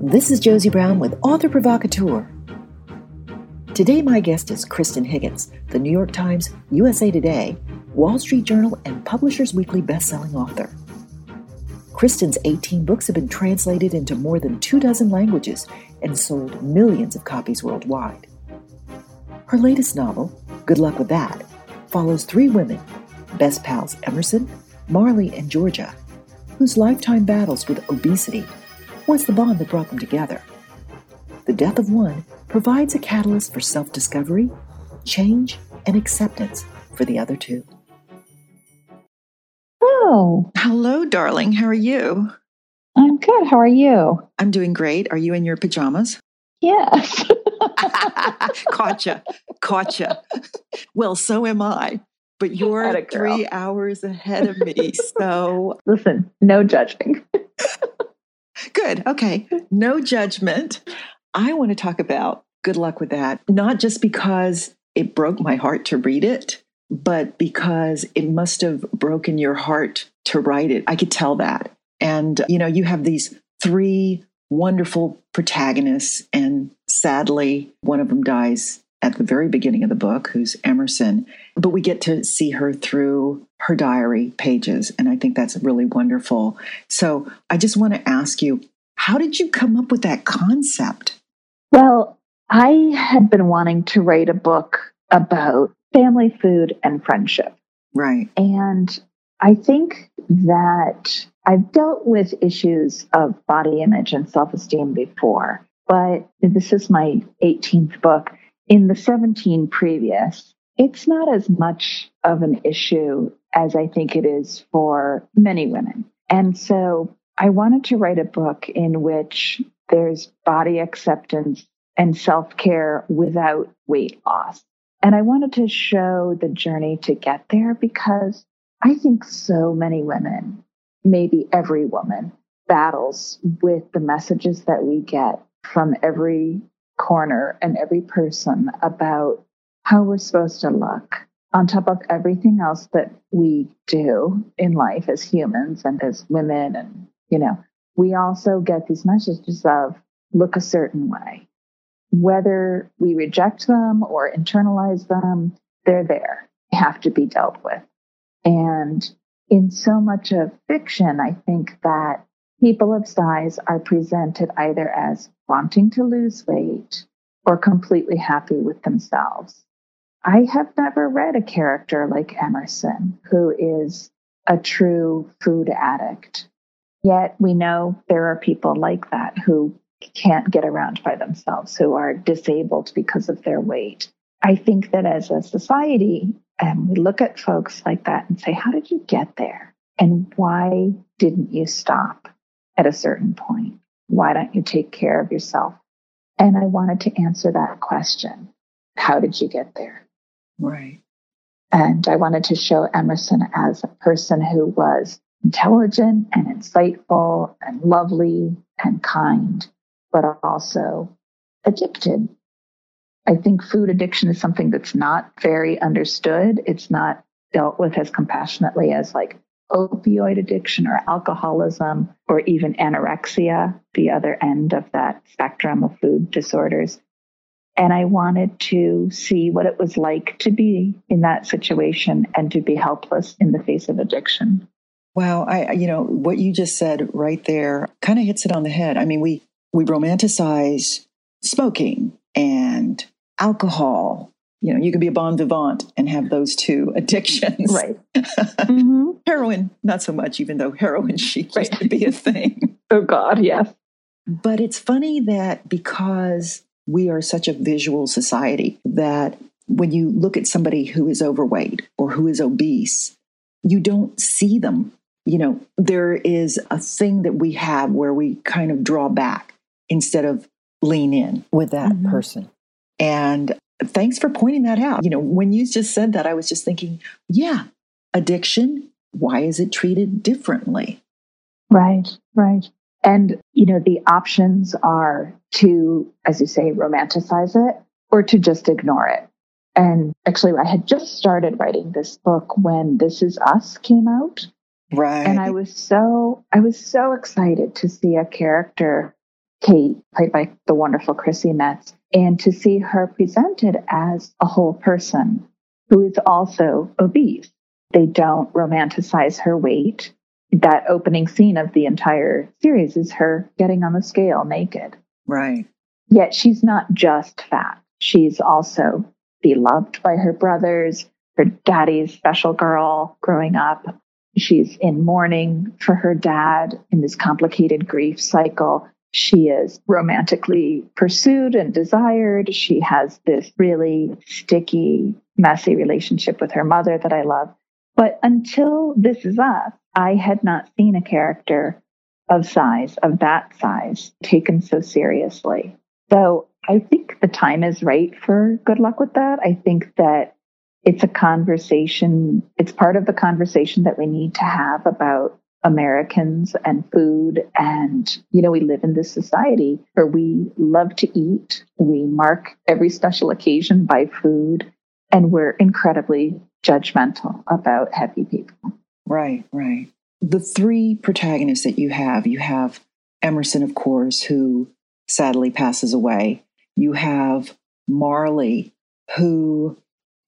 This is Josie Brown with Author Provocateur. Today, my guest is Kristan Higgins, the New York Times, USA Today, Wall Street Journal, and Publishers Weekly bestselling author. Kristan's 18 books have been translated into more than two dozen languages and sold millions of copies worldwide. Her latest novel, Good Luck with That, follows three women, best pals Emerson, Marley, and Georgia, whose lifetime battles with obesity was the bond that brought them together. The death of one provides a catalyst for self discovery, change, and acceptance for the other two. Oh, Hello, darling. How are you? I'm good. How are you? I'm doing great. Are you in your pajamas? Yes. Caught you. Caught you. Well, so am I. But you're three hours ahead of me. So Listen, no judging. good. Okay. No judgment. I want to talk about good luck with that, not just because it broke my heart to read it, but because it must have broken your heart to write it. I could tell that. And, you know, you have these three wonderful protagonists, and sadly, one of them dies at the very beginning of the book, who's Emerson. But we get to see her through her diary pages. And I think that's really wonderful. So I just want to ask you, how did you come up with that concept? Well, I had been wanting to write a book about family food and friendship. Right. And I think that I've dealt with issues of body image and self esteem before, but this is my 18th book. In the 17 previous, it's not as much of an issue as I think it is for many women. And so I wanted to write a book in which there's body acceptance and self care without weight loss. And I wanted to show the journey to get there because I think so many women, maybe every woman, battles with the messages that we get from every corner and every person about how we're supposed to look on top of everything else that we do in life as humans and as women and you know we also get these messages of look a certain way. Whether we reject them or internalize them they're there they have to be dealt with. And in so much of fiction i think that people of size are presented either as wanting to lose weight or completely happy with themselves I have never read a character like Emerson, who is a true food addict. Yet we know there are people like that who can't get around by themselves, who are disabled because of their weight. I think that as a society, we look at folks like that and say, How did you get there? And why didn't you stop at a certain point? Why don't you take care of yourself? And I wanted to answer that question How did you get there? Right. And I wanted to show Emerson as a person who was intelligent and insightful and lovely and kind, but also addicted. I think food addiction is something that's not very understood. It's not dealt with as compassionately as like opioid addiction or alcoholism or even anorexia, the other end of that spectrum of food disorders. And I wanted to see what it was like to be in that situation and to be helpless in the face of addiction. Wow, I you know what you just said right there kind of hits it on the head. I mean, we we romanticize smoking and alcohol. You know, you can be a bon vivant and have those two addictions. Right. mm-hmm. Heroin, not so much, even though heroin chic right. used to be a thing. Oh God, yes. But it's funny that because we are such a visual society that when you look at somebody who is overweight or who is obese, you don't see them. You know, there is a thing that we have where we kind of draw back instead of lean in with that mm-hmm. person. And thanks for pointing that out. You know, when you just said that, I was just thinking, yeah, addiction, why is it treated differently? Right, right. And, you know, the options are to, as you say, romanticize it or to just ignore it. And actually, I had just started writing this book when This Is Us came out. Right. And I was so I was so excited to see a character, Kate, played by the wonderful Chrissy Metz, and to see her presented as a whole person who is also obese. They don't romanticize her weight. That opening scene of the entire series is her getting on the scale naked. Right. Yet she's not just fat. She's also beloved by her brothers, her daddy's special girl growing up. She's in mourning for her dad in this complicated grief cycle. She is romantically pursued and desired. She has this really sticky, messy relationship with her mother that I love. But until This Is Us, I had not seen a character of size, of that size, taken so seriously. So I think the time is right for good luck with that. I think that it's a conversation, it's part of the conversation that we need to have about Americans and food. And, you know, we live in this society where we love to eat. We mark every special occasion by food, and we're incredibly judgmental about heavy people. Right, right. The three protagonists that you have you have Emerson, of course, who sadly passes away. You have Marley, who,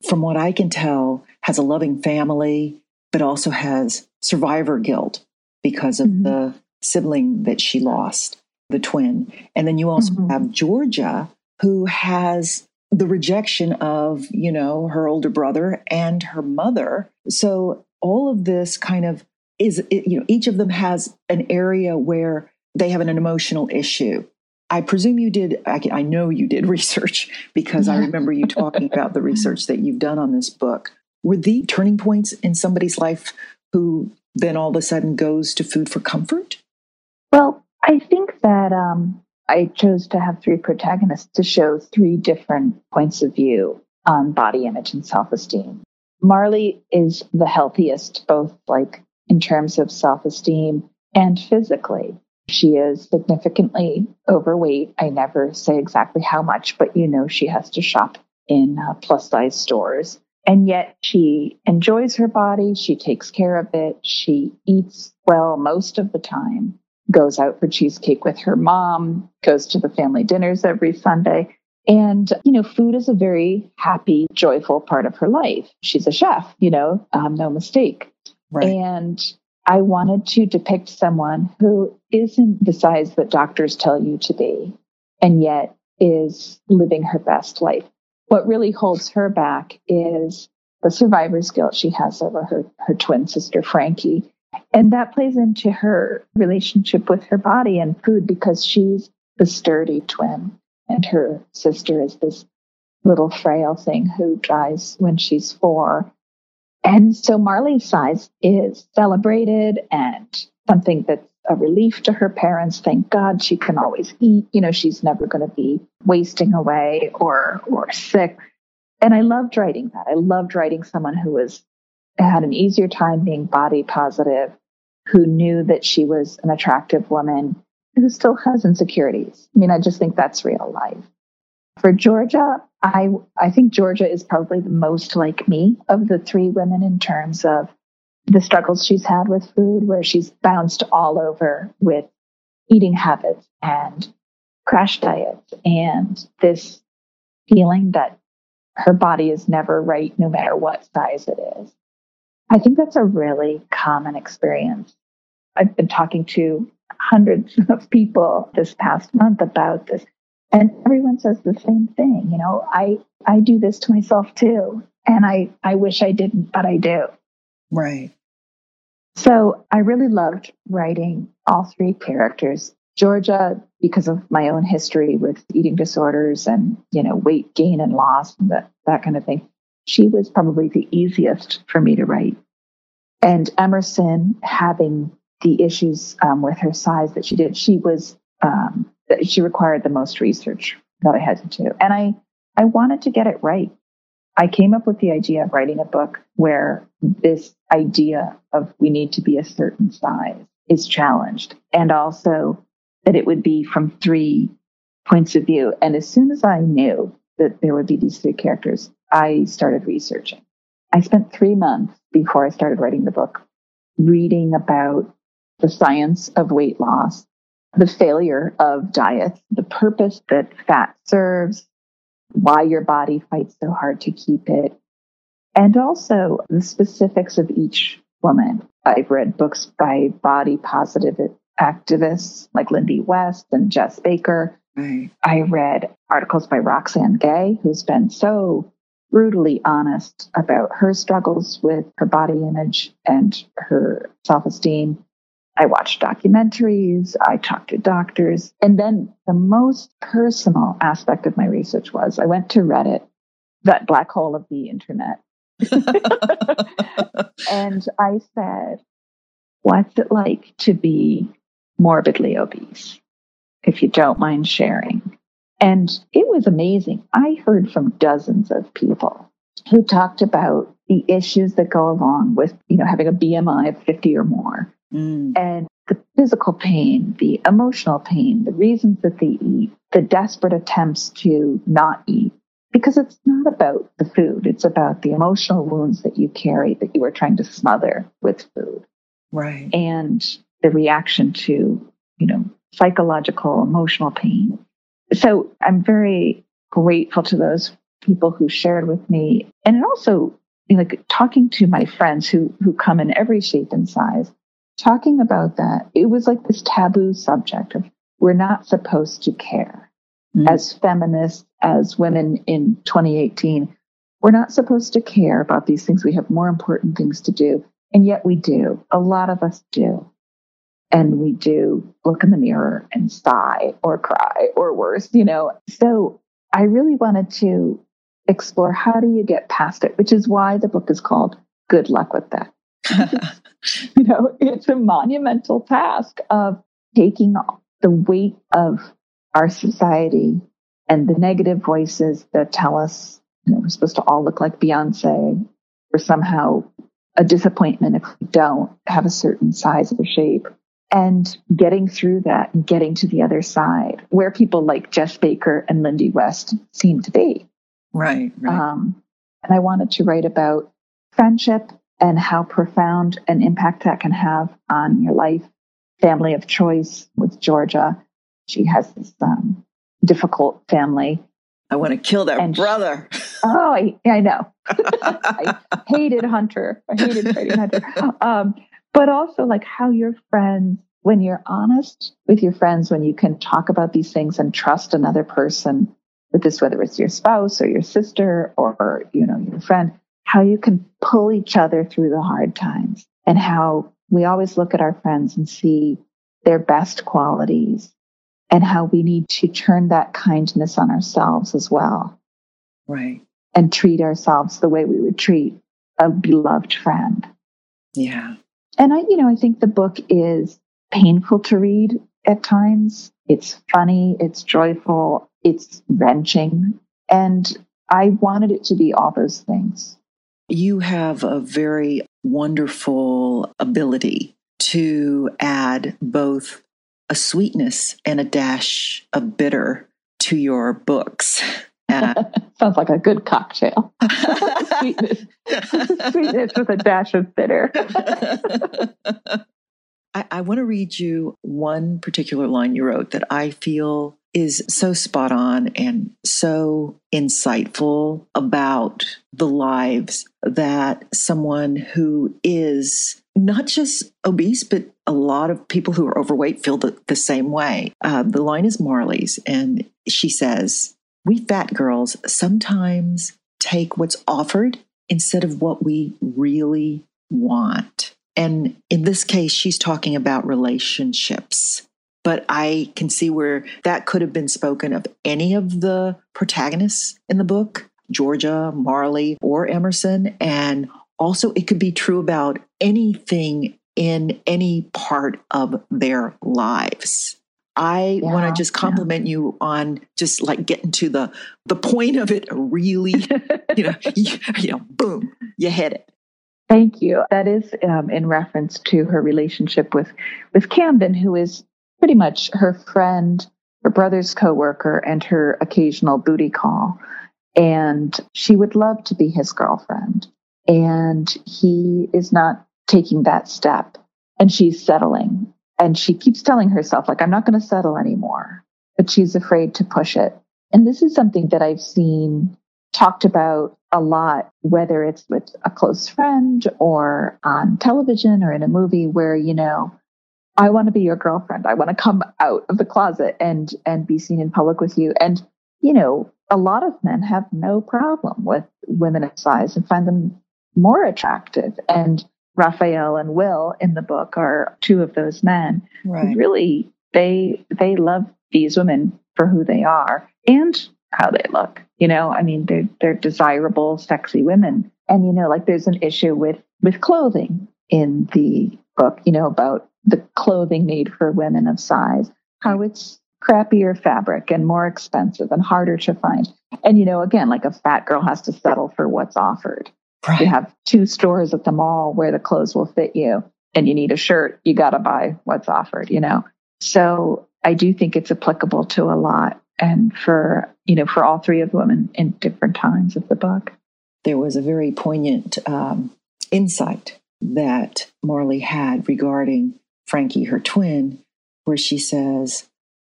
from what I can tell, has a loving family, but also has survivor guilt because of mm-hmm. the sibling that she lost, the twin. And then you also mm-hmm. have Georgia, who has the rejection of, you know, her older brother and her mother. So all of this kind of is, you know, each of them has an area where they have an emotional issue. I presume you did, I, I know you did research because yeah. I remember you talking about the research that you've done on this book. Were the turning points in somebody's life who then all of a sudden goes to food for comfort? Well, I think that um, I chose to have three protagonists to show three different points of view on body image and self esteem. Marley is the healthiest, both like in terms of self esteem and physically. She is significantly overweight. I never say exactly how much, but you know she has to shop in uh, plus size stores. And yet she enjoys her body. She takes care of it. She eats well most of the time, goes out for cheesecake with her mom, goes to the family dinners every Sunday. And, you know, food is a very happy, joyful part of her life. She's a chef, you know, um, no mistake. Right. And I wanted to depict someone who isn't the size that doctors tell you to be, and yet is living her best life. What really holds her back is the survivor's guilt she has over her, her twin sister, Frankie. And that plays into her relationship with her body and food because she's the sturdy twin, and her sister is this little frail thing who dies when she's four. And so Marley's size is celebrated and something that's a relief to her parents. Thank God she can always eat. You know, she's never going to be wasting away or or sick. And I loved writing that. I loved writing someone who was had an easier time being body positive, who knew that she was an attractive woman, who still has insecurities. I mean, I just think that's real life. For Georgia, I I think Georgia is probably the most like me of the three women in terms of the struggles she's had with food, where she's bounced all over with eating habits and crash diets and this feeling that her body is never right no matter what size it is. I think that's a really common experience. I've been talking to hundreds of people this past month about this and everyone says the same thing you know i i do this to myself too and i i wish i didn't but i do right so i really loved writing all three characters georgia because of my own history with eating disorders and you know weight gain and loss and that that kind of thing she was probably the easiest for me to write and emerson having the issues um, with her size that she did she was um, she required the most research that I had to do. And I, I wanted to get it right. I came up with the idea of writing a book where this idea of we need to be a certain size is challenged and also that it would be from three points of view. And as soon as I knew that there would be these three characters, I started researching. I spent three months before I started writing the book reading about the science of weight loss, the failure of diets, the purpose that fat serves, why your body fights so hard to keep it, and also the specifics of each woman. I've read books by body positive activists like Lindy West and Jes Baker. Right. I read articles by Roxane Gay, who's been so brutally honest about her struggles with her body image and her self esteem. I watched documentaries, I talked to doctors. And then the most personal aspect of my research was I went to Reddit, that black hole of the internet. and I said, What's it like to be morbidly obese? If you don't mind sharing. And it was amazing. I heard from dozens of people who talked about the issues that go along with, you know, having a BMI of 50 or more mm. and the physical pain, the emotional pain, the reasons that they eat, the desperate attempts to not eat. Because it's not about the food, it's about the emotional wounds that you carry that you are trying to smother with food. Right. And the reaction to, you know, psychological, emotional pain. So I'm very grateful to those people who shared with me. And also, you know, like talking to my friends who who come in every shape and size talking about that, it was like this taboo subject of we're not supposed to care. Mm-hmm. As feminists, as women in 2018, we're not supposed to care about these things. We have more important things to do. And yet we do. A lot of us do. And we do look in the mirror and sigh or cry or worse, you know. So I really wanted to explore how do you get past it, which is why the book is called Good Luck with That. you know, it's a monumental task of taking the weight of our society and the negative voices that tell us you know, we're supposed to all look like Beyonce or somehow a disappointment if we don't have a certain size or shape. And getting through that and getting to the other side where people like Jes Baker and Lindy West seem to be. Right. right. Um, and I wanted to write about friendship and how profound an impact that can have on your life. Family of choice with Georgia. She has this um, difficult family. I want to kill that and brother. She, oh, I, I know. I hated Hunter. I hated fighting Hunter. Um, but also, like how your friends, when you're honest with your friends, when you can talk about these things and trust another person with this, whether it's your spouse or your sister or you know your friend, how you can pull each other through the hard times and how we always look at our friends and see their best qualities and how we need to turn that kindness on ourselves as well. Right. And treat ourselves the way we would treat a beloved friend. Yeah. And I, you know, I think the book is painful to read at times. It's funny, it's joyful, it's wrenching. And I wanted it to be all those things. You have a very wonderful ability to add both a sweetness and a dash of bitter to your books. Uh, Sounds like a good cocktail. sweetness. sweetness with a dash of bitter. I, I want to read you one particular line you wrote that I feel is so spot on and so insightful about the lives that someone who is not just obese, but a lot of people who are overweight feel the, the same way. Uh, the line is Marley's, and she says, We fat girls sometimes take what's offered instead of what we really want. And in this case, she's talking about relationships but I can see where that could have been spoken of any of the protagonists in the book Georgia, Marley, or Emerson. And also, it could be true about anything in any part of their lives. I yeah, want to just compliment yeah. you on just like getting to the the point of it. Really, you know, you, you, know, boom, you hit it. Thank you. That is um, in reference to her relationship with with Camden, who is pretty much her friend, her brother's coworker, and her occasional booty call. And she would love to be his girlfriend. And he is not taking that step and she's settling. And she keeps telling herself, like, I'm not going to settle anymore, but she's afraid to push it. And this is something that I've seen talked about a lot, whether it's with a close friend or on television or in a movie where, you know, I want to be your girlfriend. I want to come out of the closet and and be seen in public with you. And you know, a lot of men have no problem with women of size and find them more attractive. And Raphael and Will in the book are two of those men right. really they they love these women for who they are and how they look. You know, I mean they're they're desirable, sexy women. And you know, like there's an issue with with clothing in the book, you know, about the clothing made for women of size, how it's crappier fabric and more expensive and harder to find. And, you know, again, like a fat girl has to settle for what's offered. Right. You have two stores at the mall where the clothes will fit you and you need a shirt, you got to buy what's offered, you know? So I do think it's applicable to a lot and for, you know, for all three of the women in different times of the book. There was a very poignant um, insight that Marley had regarding Frankie, her twin, where she says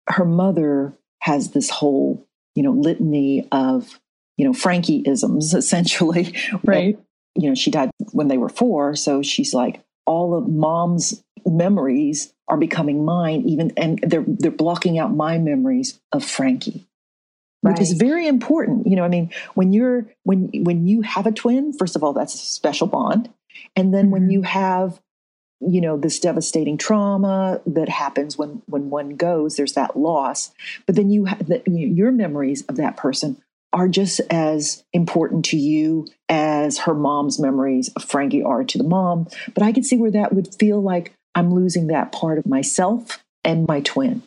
her mother has this whole, you know, litany of, you know, Frankie isms essentially. Right. And, you know, she died when they were four. So she's like, all of mom's memories are becoming mine, even and they're they're blocking out my memories of Frankie. Right. Which is very important. You know, I mean, when you're when when you have a twin, first of all, that's a special bond. And then mm-hmm. when you have you know this devastating trauma that happens when when one goes there's that loss. But then you have know, your memories of that person are just as important to you as her mom's memories of frankie are to the mom. But i can see where that would feel like i'm losing that part of myself and my twin.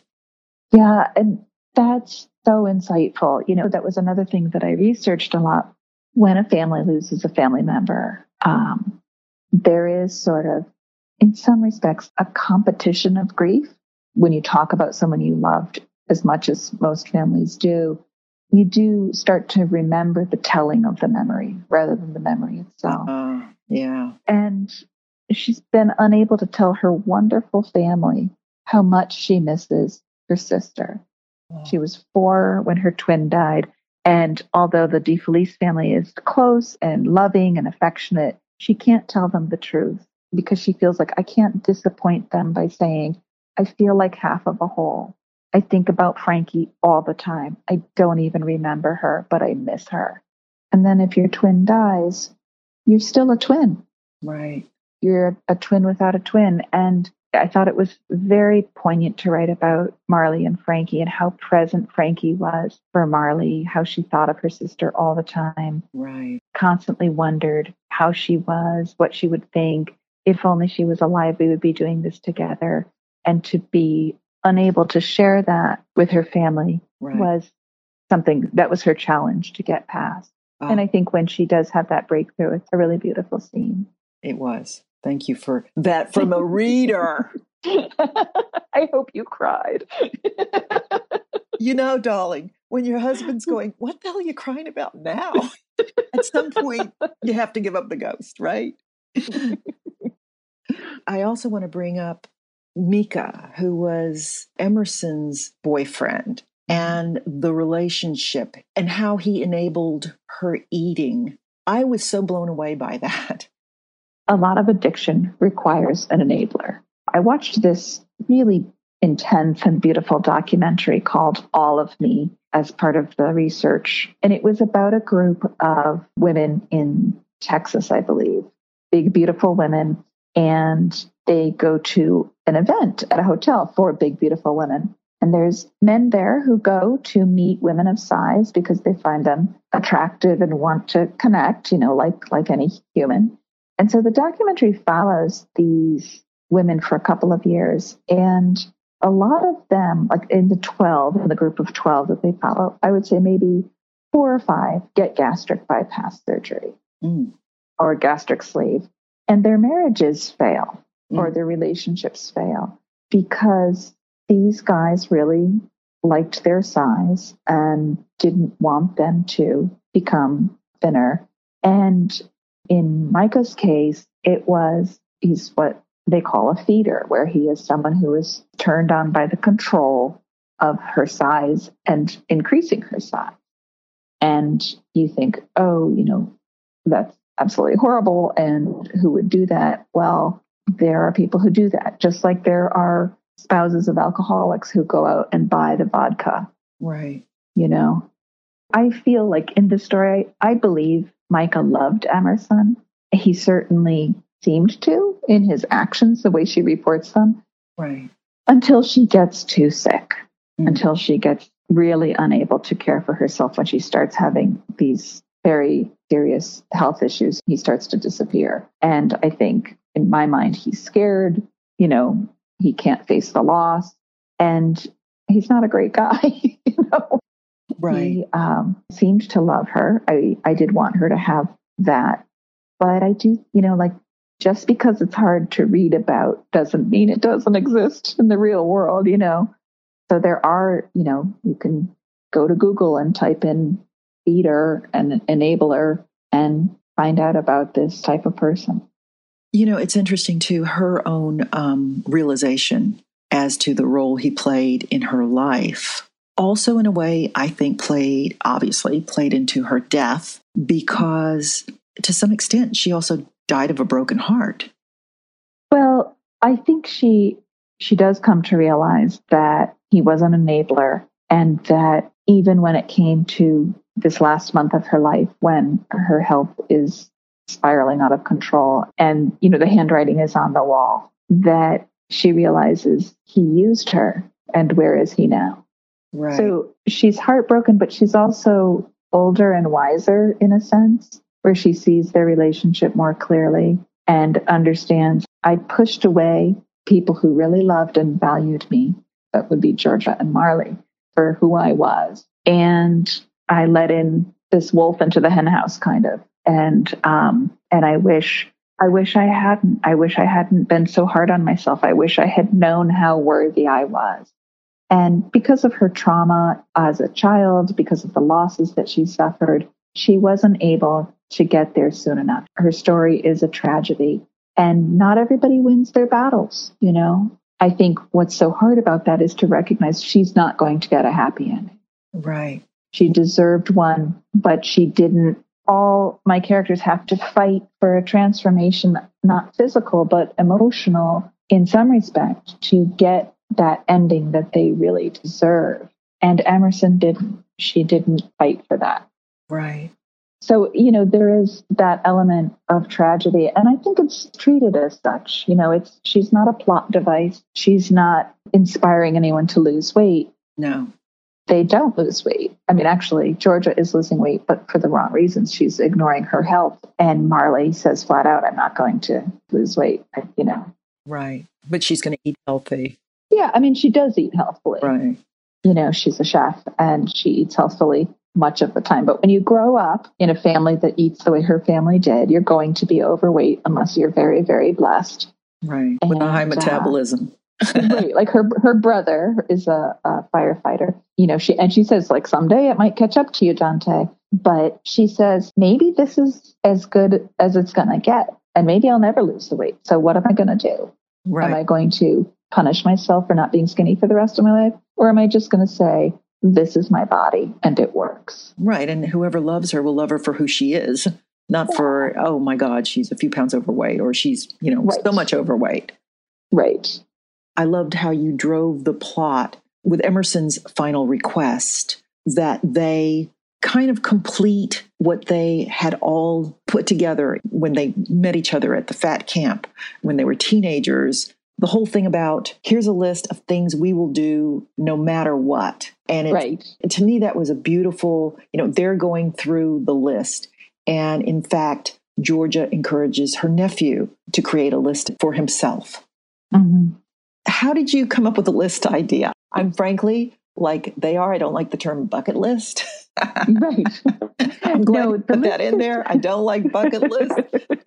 Yeah and that's so insightful. You know that was another thing that i researched a lot. When a family loses a family member um, there is sort of in some respects, a competition of grief. When you talk about someone you loved as much as most families do, you do start to remember the telling of the memory rather than the memory itself. Uh, yeah. And she's been unable to tell her wonderful family how much she misses her sister. She was four when her twin died. And although the DeFelice family is close and loving and affectionate, she can't tell them the truth because she feels like I can't disappoint them by saying, I feel like half of a whole. I think about Frankie all the time. I don't even remember her, but I miss her. And then if your twin dies, you're still a twin. Right. You're a twin without a twin. And I thought it was very poignant to write about Marley and Frankie and how present Frankie was for Marley, how she thought of her sister all the time. Right. Constantly wondered how she was, what she would think if only she was alive, we would be doing this together. And to be unable to share that with her family right. was something that was her challenge to get past. Oh. And I think when she does have that breakthrough, it's a really beautiful scene. It was. Thank you for that from a reader. I hope you cried. you know, darling, when your husband's going, What the hell are you crying about now? At some point, you have to give up the ghost, right? I also want to bring up Micah, who was Emerson's boyfriend, mm-hmm. and the relationship and how he enabled her eating. I was so blown away by that. A lot of addiction requires an enabler. I watched this really intense and beautiful documentary called All of Me as part of the research. And it was about a group of women in Texas, I believe, big, beautiful women and they go to an event at a hotel for big, beautiful women. And there's men there who go to meet women of size because they find them attractive and want to connect, you know, like like any human. And so the documentary follows these women for a couple of years. And a lot of them, like in the 12, in the group of 12 that they follow, I would say maybe four or five get gastric bypass surgery mm. or gastric sleeve and their marriages fail mm. or their relationships fail because these guys really liked their size and didn't want them to become thinner. And in Micah's case, it was he's what they call a feeder, where he is someone who is turned on by the control of her size and increasing her size. And you think, oh, you know, that's absolutely horrible. And who would do that? Well, there are people who do that, just like there are spouses of alcoholics who go out and buy the vodka. Right. You know, I feel like in the story, I believe Micah loved Emerson. He certainly seemed to in his actions, the way she reports them. Right. Until she gets too sick, mm-hmm. until she gets really unable to care for herself when she starts having these very serious health issues. He starts to disappear. And I think in my mind, he's scared. You know, he can't face the loss. And he's not a great guy, you know. Right. He um, seemed to love her. I, I did want her to have that. But I do, you know, like just because it's hard to read about doesn't mean it doesn't exist in the real world, you know. So there are, you know, you can go to Google and type in feeder and enabler and find out about this type of person. You know, it's interesting too, her own um, realization as to the role he played in her life. Also, in a way, I think played, obviously, played into her death because to some extent she also died of a broken heart. Well, I think she she does come to realize that he was an enabler and that even when it came to this last month of her life when her health is spiraling out of control and you know the handwriting is on the wall that she realizes he used her and where is he now? Right. so she's heartbroken but she's also older and wiser in a sense where she sees their relationship more clearly and understands i pushed away people who really loved and valued me that would be georgia and marley for who i was. And i let in this wolf into the henhouse kind of and um, and I wish I wish I hadn't. I wish I hadn't been so hard on myself. I wish I had known how worthy I was. And because of her trauma as a child, because of the losses that she suffered, she wasn't able to get there soon enough. Her story is a tragedy, and not everybody wins their battles, you know? I think what's so hard about that is to recognize she's not going to get a happy ending. Right. She deserved one, but she didn't all my characters have to fight for a transformation, not physical, but emotional in some respect to get that ending that they really deserve. And Emerson didn't. She didn't fight for that. Right. So, you know, there is that element of tragedy. And I think it's treated as such. You know, it's she's not a plot device. She's not inspiring anyone to lose weight. No they don't lose weight. I mean, actually, Georgia is losing weight, but for the wrong reasons. She's ignoring her health. And Marley says flat out, I'm not going to lose weight, you know. Right. But she's going to eat healthy. Yeah. I mean, she does eat healthfully. Right. You know, she's a chef and she eats healthfully much of the time. But when you grow up in a family that eats the way her family did, you're going to be overweight unless you're very, very blessed. Right. With a high uh, metabolism. right. Like her her brother is a, a, firefighter. You know, she and she says like someday it might catch up to you, Dante. But she says maybe this is as good as it's gonna get, and maybe I'll never lose the weight. So what am I gonna do? Right. Am I going to punish myself for not being skinny for the rest of my life, or am I just gonna say this is my body and it works? Right. And whoever loves her will love her for who she is, not for oh my God, she's a few pounds overweight or she's you know right. so much overweight. Right. I loved how you drove the plot with Emerson's final request that they kind of complete what they had all put together when they met each other at the fat camp when they were teenagers. The whole thing about here's a list of things we will do no matter what. And it, right. to me, that was a beautiful, you know, they're going through the list. And in fact, Georgia encourages her nephew to create a list for himself. Mm-hmm how did you come up with the list idea? I'm frankly like they are. I don't like the term bucket list. right. I'm glad no, put that in there. I don't like bucket list.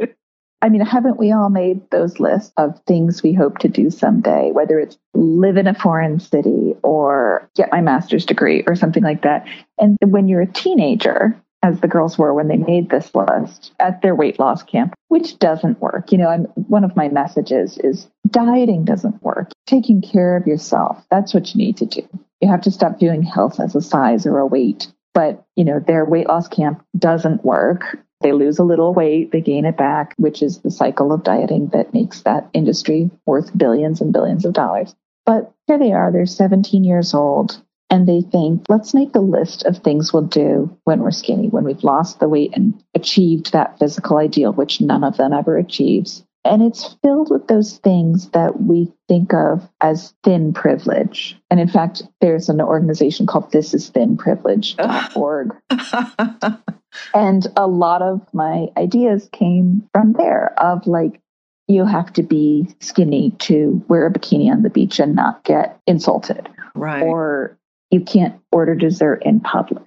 I mean, haven't we all made those lists of things we hope to do someday, whether it's live in a foreign city or get my master's degree or something like that? And when you're a teenager, as the girls were when they made this list at their weight loss camp, which doesn't work. You know, I'm, one of my messages is dieting doesn't work. Taking care of yourself, that's what you need to do. You have to stop viewing health as a size or a weight. But, you know, their weight loss camp doesn't work. They lose a little weight, they gain it back, which is the cycle of dieting that makes that industry worth billions and billions of dollars. But here they are, they're 17 years old and they think, let's make a list of things we'll do when we're skinny, when we've lost the weight and achieved that physical ideal, which none of them ever achieves. And it's filled with those things that we think of as thin privilege. And in fact, there's an organization called This Is Thin Privilege.org. and a lot of my ideas came from there of like, you have to be skinny to wear a bikini on the beach and not get insulted. Right. Or you can't order dessert in public,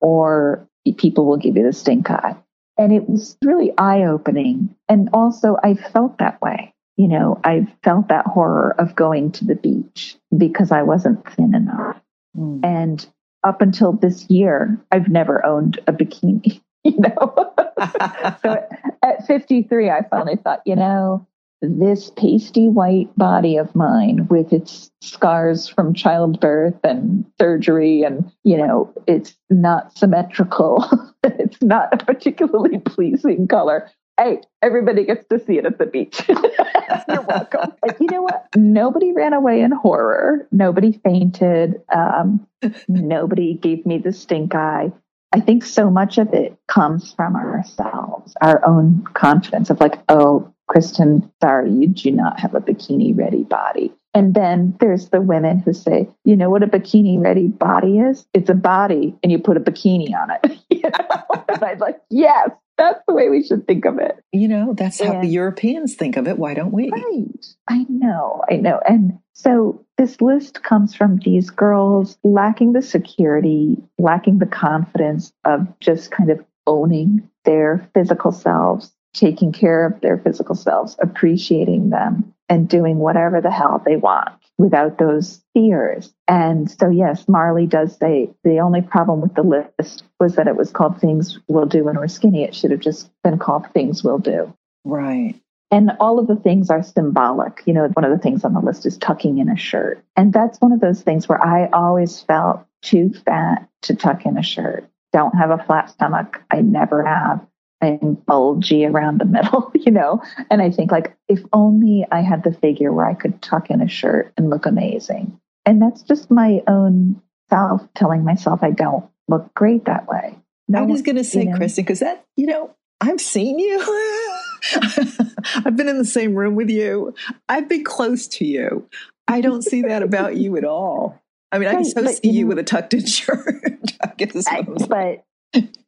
or people will give you the stink eye. And it was really eye opening. And also, I felt that way. You know, I felt that horror of going to the beach because I wasn't thin enough. Mm. And up until this year, I've never owned a bikini, you know? so at 53, I finally thought, you know, this pasty white body of mine with its scars from childbirth and surgery and you know it's not symmetrical. It's not a particularly pleasing color. Hey everybody gets to see it at the beach. You're welcome. And you know what? Nobody ran away in horror. Nobody fainted. Um, nobody gave me the stink eye. I think so much of it comes from ourselves, our own confidence of like, oh, Kristan, sorry, you do not have a bikini ready body. And then there's the women who say, you know what a bikini ready body is? It's a body and you put a bikini on it. you know? and I'm like, yes, that's the way we should think of it. You know, that's and, how the Europeans think of it. Why don't we? Right. I know, I know. And so this list comes from these girls lacking the security, lacking the confidence of just kind of owning their physical selves taking care of their physical selves, appreciating them, and doing whatever the hell they want without those fears. And so, yes, Marley does say the only problem with the list was that it was called Things We'll Do When We're Skinny. It should have just been called Things We'll Do. Right. And all of the things are symbolic. You know, one of the things on the list is tucking in a shirt. And that's one of those things where I always felt too fat to tuck in a shirt. Don't have a flat stomach. I never have. I'm bulgy around the middle, you know? And I think like if only I had the figure where I could tuck in a shirt and look amazing. And that's just my own self telling myself I don't look great that way. No, I was going to say, you know, Kristan, because that, you know, I've seen you. I've been in the same room with you. I've been close to you. I don't see that about you at all. I mean, right, I can so see you, know, with a tucked in shirt. I guess. But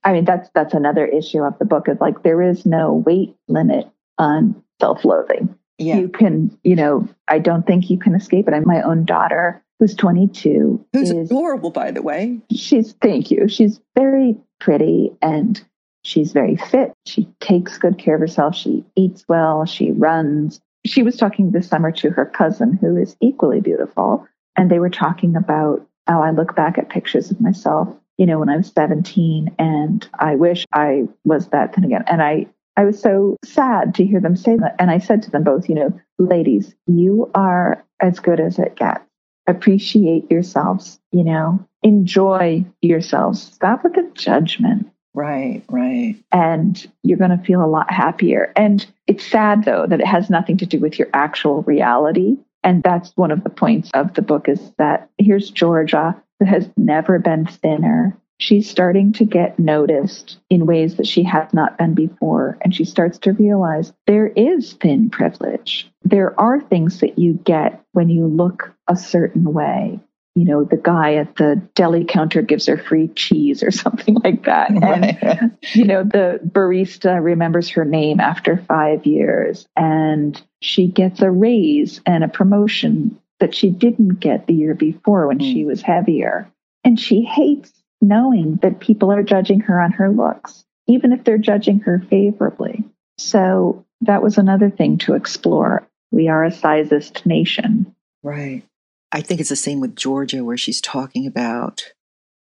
I mean, that's that's another issue of the book is like there is no weight limit on self-loathing. Yeah. You can, you know, I don't think you can escape it. I'm my own daughter, who's 22, who's is, adorable, by the way. She's thank you. She's very pretty and she's very fit. She takes good care of herself. She eats well. She runs. She was talking this summer to her cousin, who is equally beautiful, and they were talking about how I look back at pictures of myself you know, when I was 17 and I wish I was that thin again. And I, I was so sad to hear them say that. And I said to them both, you know, ladies, you are as good as it gets. Appreciate yourselves, you know, enjoy yourselves. Stop with the judgment. Right, right. And you're going to feel a lot happier. And it's sad, though, that it has nothing to do with your actual reality. And that's one of the points of the book is that here's Georgia has never been thinner. She's starting to get noticed in ways that she has not been before. And she starts to realize there is thin privilege. There are things that you get when you look a certain way. You know, the guy at the deli counter gives her free cheese or something like that. Right. And, you know, the barista remembers her name after five years and she gets a raise and a promotion that she didn't get the year before when mm. she was heavier. And she hates knowing that people are judging her on her looks, even if they're judging her favorably. So that was another thing to explore. We are a sizest nation. Right. I think it's the same with Georgia, where she's talking about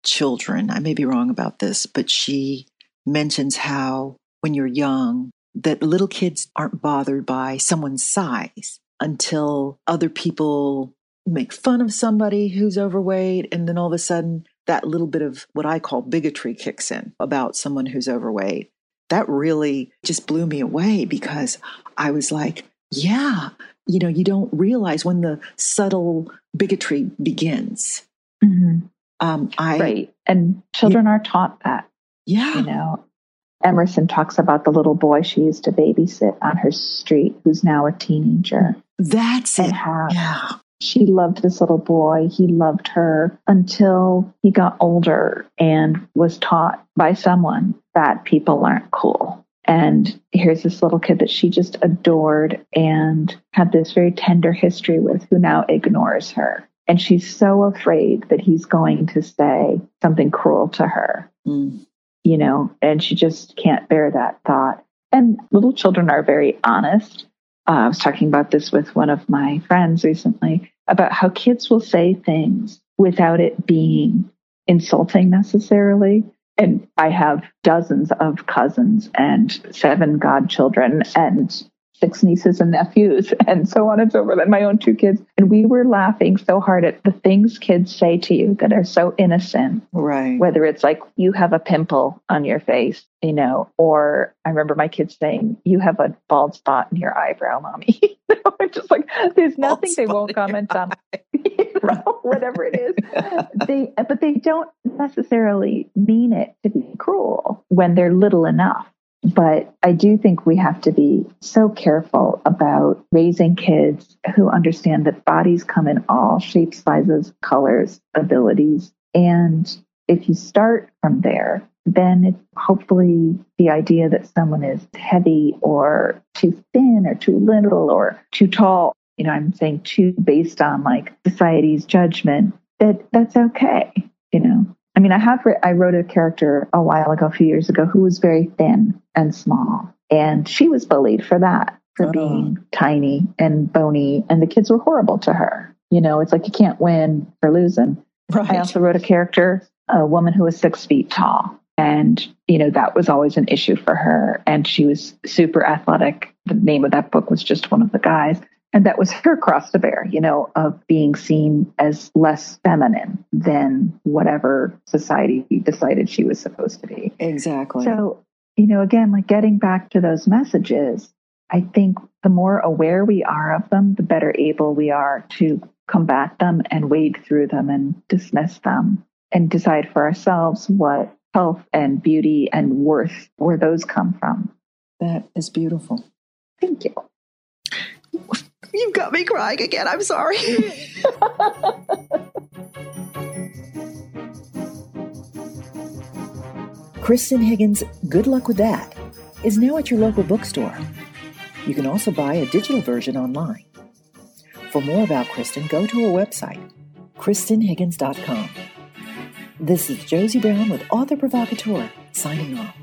children. I may be wrong about this, but she mentions how when you're young, that little kids aren't bothered by someone's size until other people make fun of somebody who's overweight. And then all of a sudden, that little bit of what I call bigotry kicks in about someone who's overweight. That really just blew me away because I was like, yeah, you know, you don't realize when the subtle bigotry begins. Mm-hmm. Um, I, right. And children are taught that. Yeah. You know, Emerson talks about the little boy she used to babysit on her street who's now a teenager. That's it. Yeah. She loved this little boy. He loved her until he got older and was taught by someone that people aren't cool. And here's this little kid that she just adored and had this very tender history with who now ignores her. And she's so afraid that he's going to say something cruel to her. Mm you know, and she just can't bear that thought. And little children are very honest. Uh, I was talking about this with one of my friends recently about how kids will say things without it being insulting necessarily. And I have dozens of cousins and seven godchildren, and six nieces and nephews and so on and so forth and my own two kids. And we were laughing so hard at the things kids say to you that are so innocent. Right. Whether it's like you have a pimple on your face you know or i remember my kids saying you have a bald spot in your eyebrow mommy. I'm just like there's nothing they won't comment on. you know, whatever it is. They but they don't necessarily mean it to be cruel when they're little enough but I do think we have to be so careful about raising kids who understand that bodies come in all shapes, sizes, colors, abilities. And if you start from there, then hopefully the idea that someone is heavy or too thin or too little or too tall, you know, I'm saying too based on like society's judgment, that that's okay, you know. I mean, I have I wrote a character a while ago, a few years ago, who was very thin and small, and she was bullied for that, for uh being tiny and bony, and the kids were horrible to her. You know, it's like you can't win for losing. Right. I also wrote a character, a woman who was six feet tall, and you know that was always an issue for her, and she was super athletic. The name of that book was just one of the guys, and that was her cross to bear, you know, of being seen as less feminine than whatever society decided she was supposed to be. Exactly. So, you know, again, like getting back to those messages, I think the more aware we are of them, the better able we are to combat them and wade through them and dismiss them and decide for ourselves what health and beauty and worth, where those come from. That is beautiful. Thank you. You've got me crying again. I'm sorry. Kristan Higgins' Good Luck with That is now at your local bookstore. You can also buy a digital version online. For more about Kristan, go to her website, KristanHiggins.com. This is Josie Brown with Author Provocateur, signing off.